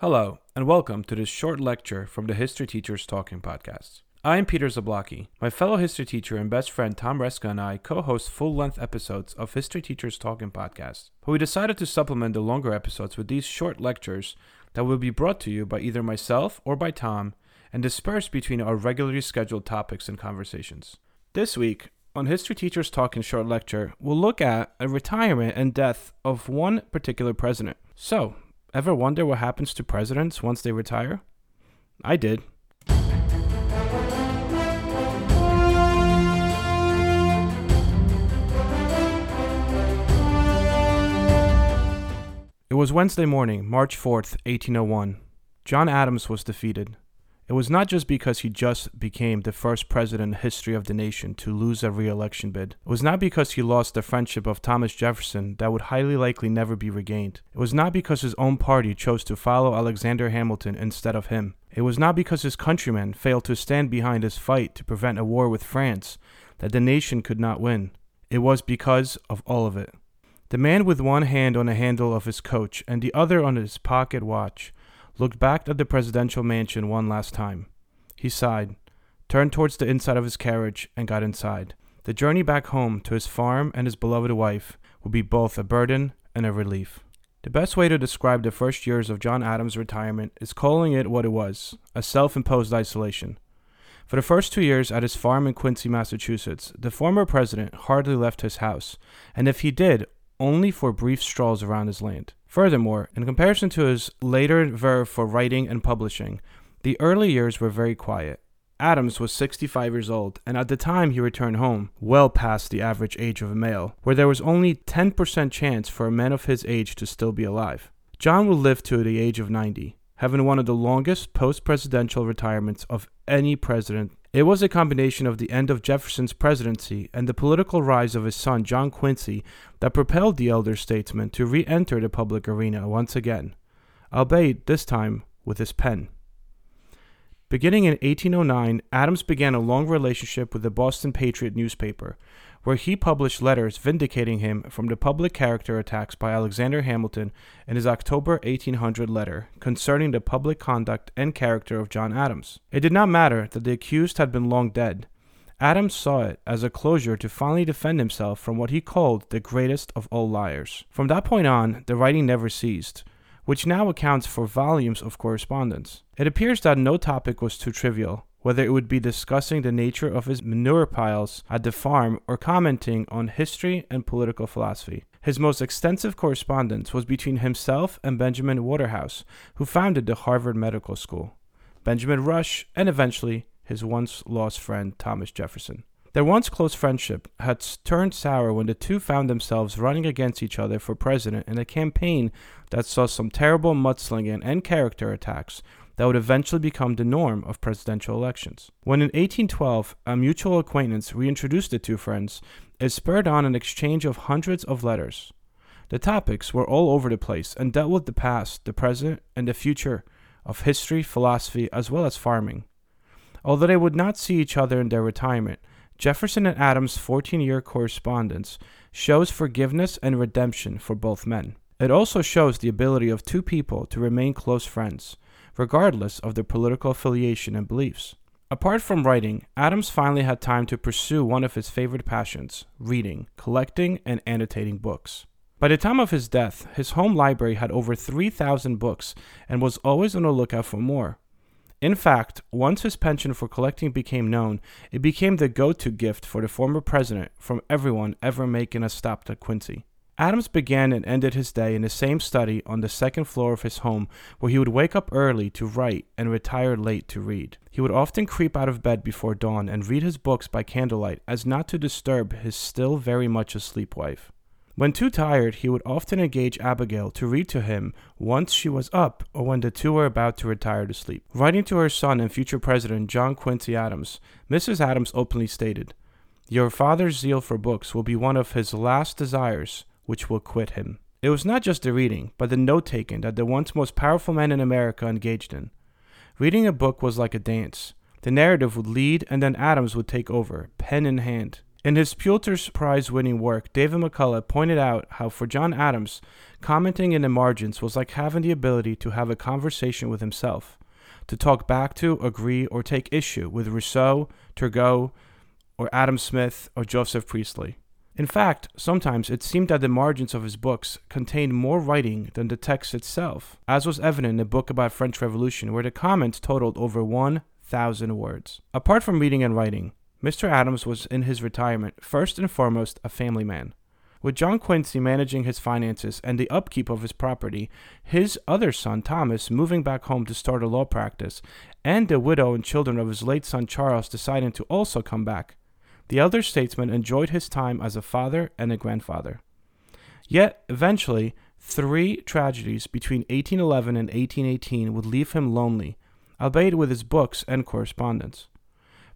Hello, and welcome to this short lecture from the History Teachers Talking Podcast. I am Peter Zablocki. My fellow history teacher and best friend Tom Reska and I co host full length episodes of History Teachers Talking Podcast. But we decided to supplement the longer episodes with these short lectures that will be brought to you by either myself or by Tom and dispersed between our regularly scheduled topics and conversations. This week, on History Teachers Talking Short Lecture, we'll look at a retirement and death of one particular president. So, Ever wonder what happens to presidents once they retire? I did. It was Wednesday morning, March 4th, 1801. John Adams was defeated. It was not just because he just became the first president in the history of the nation to lose a re election bid. It was not because he lost the friendship of Thomas Jefferson that would highly likely never be regained. It was not because his own party chose to follow Alexander Hamilton instead of him. It was not because his countrymen failed to stand behind his fight to prevent a war with France that the nation could not win. It was because of all of it. The man with one hand on the handle of his coach and the other on his pocket watch looked back at the presidential mansion one last time. He sighed, turned towards the inside of his carriage, and got inside. The journey back home to his farm and his beloved wife would be both a burden and a relief. The best way to describe the first years of John Adams' retirement is calling it what it was a self imposed isolation. For the first two years at his farm in Quincy, Massachusetts, the former president hardly left his house, and if he did, only for brief strolls around his land. Furthermore, in comparison to his later verve for writing and publishing, the early years were very quiet. Adams was 65 years old, and at the time he returned home, well past the average age of a male, where there was only 10% chance for a man of his age to still be alive. John would live to the age of 90, having one of the longest post presidential retirements of any president it was a combination of the end of Jefferson's presidency and the political rise of his son John Quincy that propelled the elder statesman to re enter the public arena once again, albeit this time with his pen. Beginning in 1809, Adams began a long relationship with the Boston Patriot newspaper, where he published letters vindicating him from the public character attacks by Alexander Hamilton in his October 1800 letter concerning the public conduct and character of John Adams. It did not matter that the accused had been long dead. Adams saw it as a closure to finally defend himself from what he called the greatest of all liars. From that point on, the writing never ceased which now accounts for volumes of correspondence. It appears that no topic was too trivial, whether it would be discussing the nature of his manure piles at the farm or commenting on history and political philosophy. His most extensive correspondence was between himself and Benjamin Waterhouse, who founded the Harvard Medical School, Benjamin Rush, and eventually his once lost friend Thomas Jefferson. Their once close friendship had turned sour when the two found themselves running against each other for president in a campaign that saw some terrible mudslinging and character attacks that would eventually become the norm of presidential elections. When in 1812 a mutual acquaintance reintroduced the two friends, it spurred on an exchange of hundreds of letters. The topics were all over the place and dealt with the past, the present, and the future of history, philosophy, as well as farming. Although they would not see each other in their retirement, Jefferson and Adams' 14 year correspondence shows forgiveness and redemption for both men. It also shows the ability of two people to remain close friends, regardless of their political affiliation and beliefs. Apart from writing, Adams finally had time to pursue one of his favorite passions reading, collecting, and annotating books. By the time of his death, his home library had over 3,000 books and was always on the lookout for more. In fact, once his penchant for collecting became known, it became the go to gift for the former president from everyone ever making a stop at Quincy. Adams began and ended his day in the same study on the second floor of his home, where he would wake up early to write and retire late to read. He would often creep out of bed before dawn and read his books by candlelight as not to disturb his still very much asleep wife. When too tired, he would often engage Abigail to read to him once she was up or when the two were about to retire to sleep. Writing to her son and future president John Quincy Adams, Mrs. Adams openly stated, Your father's zeal for books will be one of his last desires which will quit him. It was not just the reading, but the note taking that the once most powerful man in America engaged in. Reading a book was like a dance. The narrative would lead, and then Adams would take over, pen in hand. In his Pulitzer Prize winning work, David McCullough pointed out how for John Adams, commenting in the margins was like having the ability to have a conversation with himself, to talk back to, agree, or take issue with Rousseau, Turgot, or Adam Smith, or Joseph Priestley. In fact, sometimes it seemed that the margins of his books contained more writing than the text itself, as was evident in the book about the French Revolution, where the comments totaled over 1,000 words. Apart from reading and writing, Mr. Adams was in his retirement first and foremost a family man. With John Quincy managing his finances and the upkeep of his property, his other son Thomas moving back home to start a law practice, and the widow and children of his late son Charles deciding to also come back, the elder statesman enjoyed his time as a father and a grandfather. Yet, eventually, three tragedies between 1811 and 1818 would leave him lonely, albeit with his books and correspondence.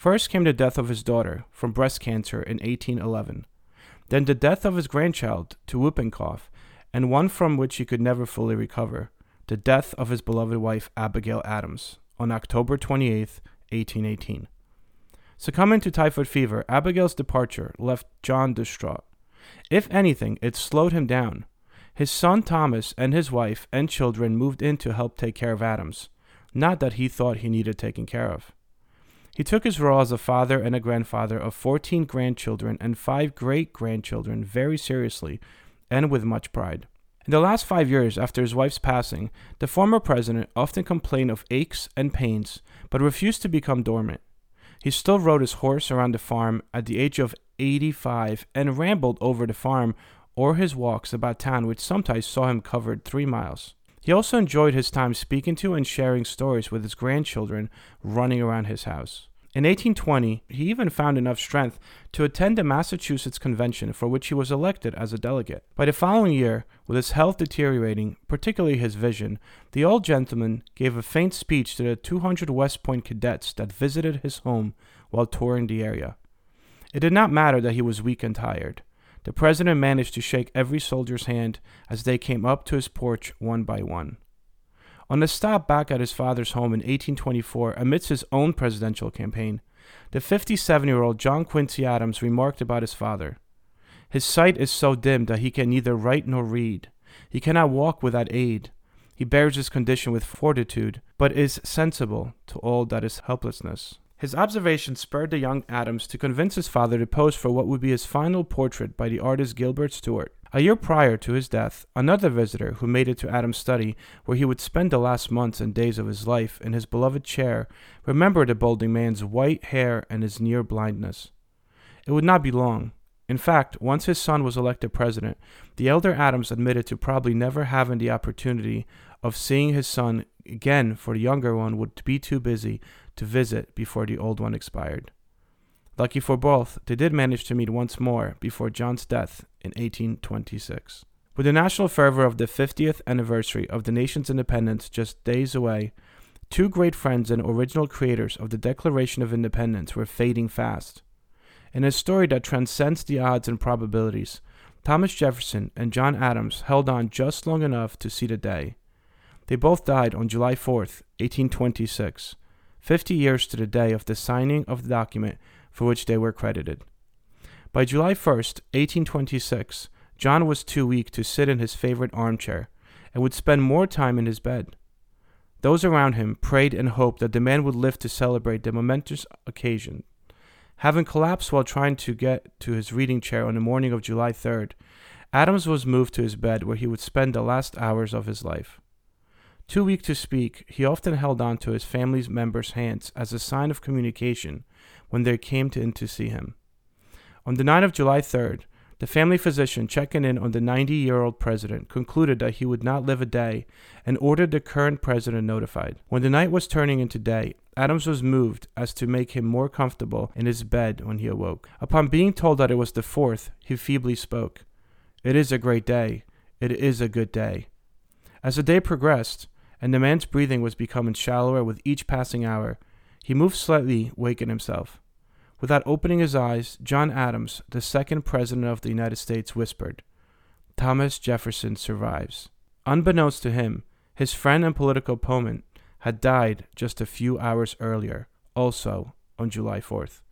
First came the death of his daughter from breast cancer in 1811, then the death of his grandchild to whooping cough, and one from which he could never fully recover, the death of his beloved wife Abigail Adams on October 28, 1818. Succumbing to typhoid fever, Abigail's departure left John distraught. If anything, it slowed him down. His son Thomas and his wife and children moved in to help take care of Adams, not that he thought he needed taking care of. He took his role as a father and a grandfather of 14 grandchildren and five great grandchildren very seriously and with much pride. In the last five years after his wife's passing, the former president often complained of aches and pains, but refused to become dormant. He still rode his horse around the farm at the age of 85 and rambled over the farm or his walks about town, which sometimes saw him covered three miles. He also enjoyed his time speaking to and sharing stories with his grandchildren running around his house. In 1820, he even found enough strength to attend the Massachusetts Convention, for which he was elected as a delegate. By the following year, with his health deteriorating, particularly his vision, the old gentleman gave a faint speech to the 200 West Point cadets that visited his home while touring the area. It did not matter that he was weak and tired. The president managed to shake every soldier's hand as they came up to his porch one by one. On a stop back at his father's home in 1824, amidst his own presidential campaign, the 57 year old John Quincy Adams remarked about his father His sight is so dim that he can neither write nor read. He cannot walk without aid. He bears his condition with fortitude, but is sensible to all that is helplessness. His observation spurred the young Adams to convince his father to pose for what would be his final portrait by the artist Gilbert Stuart. A year prior to his death, another visitor who made it to Adams' study, where he would spend the last months and days of his life in his beloved chair, remembered the balding man's white hair and his near blindness. It would not be long. In fact, once his son was elected president, the elder Adams admitted to probably never having the opportunity of seeing his son again, for the younger one would be too busy to visit before the old one expired. Lucky for both, they did manage to meet once more before John's death in 1826. With the national fervor of the 50th anniversary of the nation's independence just days away, two great friends and original creators of the Declaration of Independence were fading fast. In a story that transcends the odds and probabilities, Thomas Jefferson and John Adams held on just long enough to see the day. They both died on July 4th, 1826, 50 years to the day of the signing of the document for which they were credited. By July 1st, 1826, John was too weak to sit in his favorite armchair and would spend more time in his bed. Those around him prayed and hoped that the man would live to celebrate the momentous occasion. Having collapsed while trying to get to his reading chair on the morning of July 3rd, Adams was moved to his bed where he would spend the last hours of his life. Too weak to speak, he often held on to his family's members' hands as a sign of communication when they came to in to see him. On the night of July 3rd, the family physician checking in on the 90 year old president concluded that he would not live a day and ordered the current president notified. When the night was turning into day, Adams was moved as to make him more comfortable in his bed when he awoke. Upon being told that it was the 4th, he feebly spoke. It is a great day. It is a good day. As the day progressed, and the man's breathing was becoming shallower with each passing hour, he moved slightly, waking himself. Without opening his eyes, John Adams, the second President of the United States, whispered, Thomas Jefferson survives. Unbeknownst to him, his friend and political opponent had died just a few hours earlier, also on July 4th.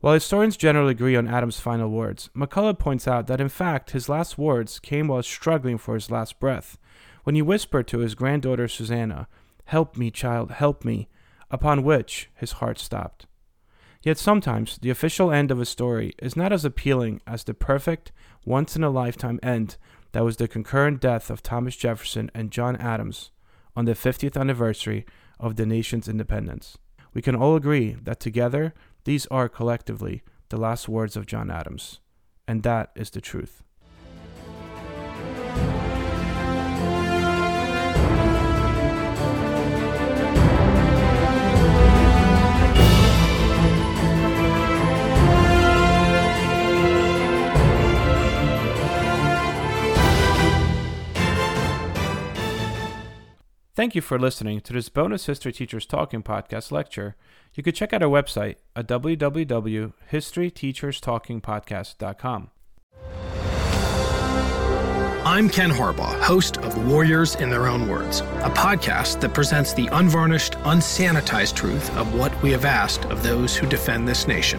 While historians generally agree on Adams' final words, McCullough points out that in fact his last words came while struggling for his last breath, when he whispered to his granddaughter Susanna, Help me, child, help me, upon which his heart stopped. Yet sometimes the official end of a story is not as appealing as the perfect, once in a lifetime end that was the concurrent death of Thomas Jefferson and John Adams on the 50th anniversary of the nation's independence. We can all agree that together these are collectively the last words of John Adams, and that is the truth. Thank you for listening to this bonus History Teachers Talking podcast lecture. You can check out our website at www.historyteacherstalkingpodcast.com. I'm Ken Harbaugh, host of Warriors in Their Own Words, a podcast that presents the unvarnished, unsanitized truth of what we have asked of those who defend this nation.